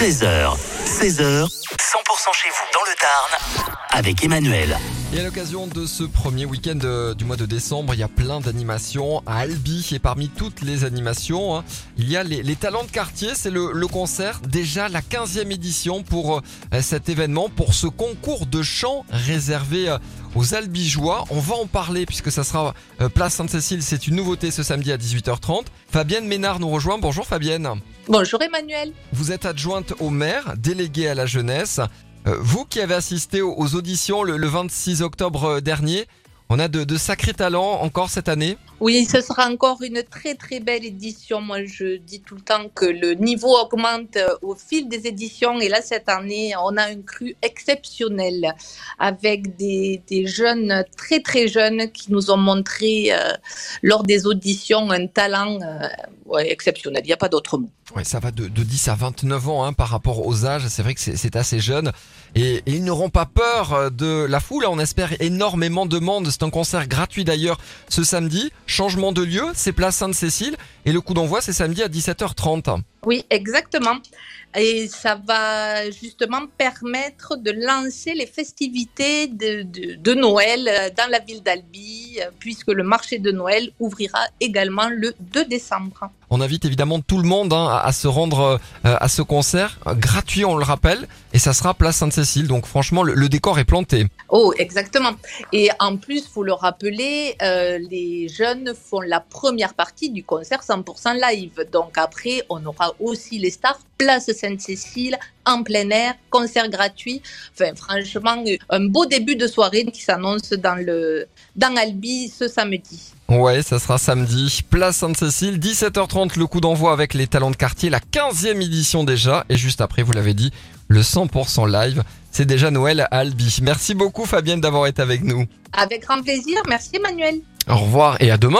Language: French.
13h, 16h, 100% chez vous dans le Tarn avec Emmanuel. Et à l'occasion de ce premier week-end euh, du mois de décembre, il y a plein d'animations à Albi. Et parmi toutes les animations, hein, il y a les, talents de quartier. C'est le, concert, déjà la 15e édition pour euh, cet événement, pour ce concours de chant réservé euh, aux Albigeois. On va en parler puisque ça sera place Sainte-Cécile. C'est une nouveauté ce samedi à 18h30. Fabienne Ménard nous rejoint. Bonjour Fabienne. Bonjour Emmanuel. Vous êtes adjointe au maire, déléguée à la jeunesse. Euh, vous qui avez assisté aux auditions le, le 26 octobre euh, dernier, on a de, de sacrés talents encore cette année. Oui, ce sera encore une très très belle édition. Moi, je dis tout le temps que le niveau augmente euh, au fil des éditions. Et là, cette année, on a un cru exceptionnel avec des, des jeunes très très jeunes qui nous ont montré euh, lors des auditions un talent euh, exceptionnel. Il n'y a pas d'autre mot. Ouais, ça va de, de 10 à 29 ans hein, par rapport aux âges. C'est vrai que c'est assez jeune. Et, ils n'auront pas peur de la foule. On espère énormément de monde. C'est un concert gratuit d'ailleurs ce samedi. Changement de lieu, c'est place Sainte-Cécile. Et le coup d'envoi, c'est samedi à 17h30. Oui, exactement. Et ça va justement permettre de lancer les festivités de, de, de Noël euh, dans la ville d'Albi, euh, puisque le marché de Noël ouvrira également le 2 décembre. On invite évidemment tout le monde hein, à, se rendre euh, à ce concert. Gratuit, on le rappelle. Et ça sera place Sainte-Cécile. Donc franchement, le, le décor est planté. Oh, exactement. Et en plus, vous le rappelez, euh, les jeunes font la première partie du concert 100% live. Donc après, on aura aussi les stars, place Sainte-Cécile, en plein air, concert gratuit. Enfin, franchement, un beau début de soirée qui s'annonce dans le dans Albi ce samedi. Ouais, ça sera samedi, place Sainte-Cécile, 17h30, le coup d'envoi avec les talents de quartier, la 15e édition déjà, et juste après, vous l'avez dit, le 100% live, c'est déjà Noël à Albi. Merci beaucoup Fabienne d'avoir été avec nous. Avec grand plaisir. Merci Emmanuel. Au revoir et à demain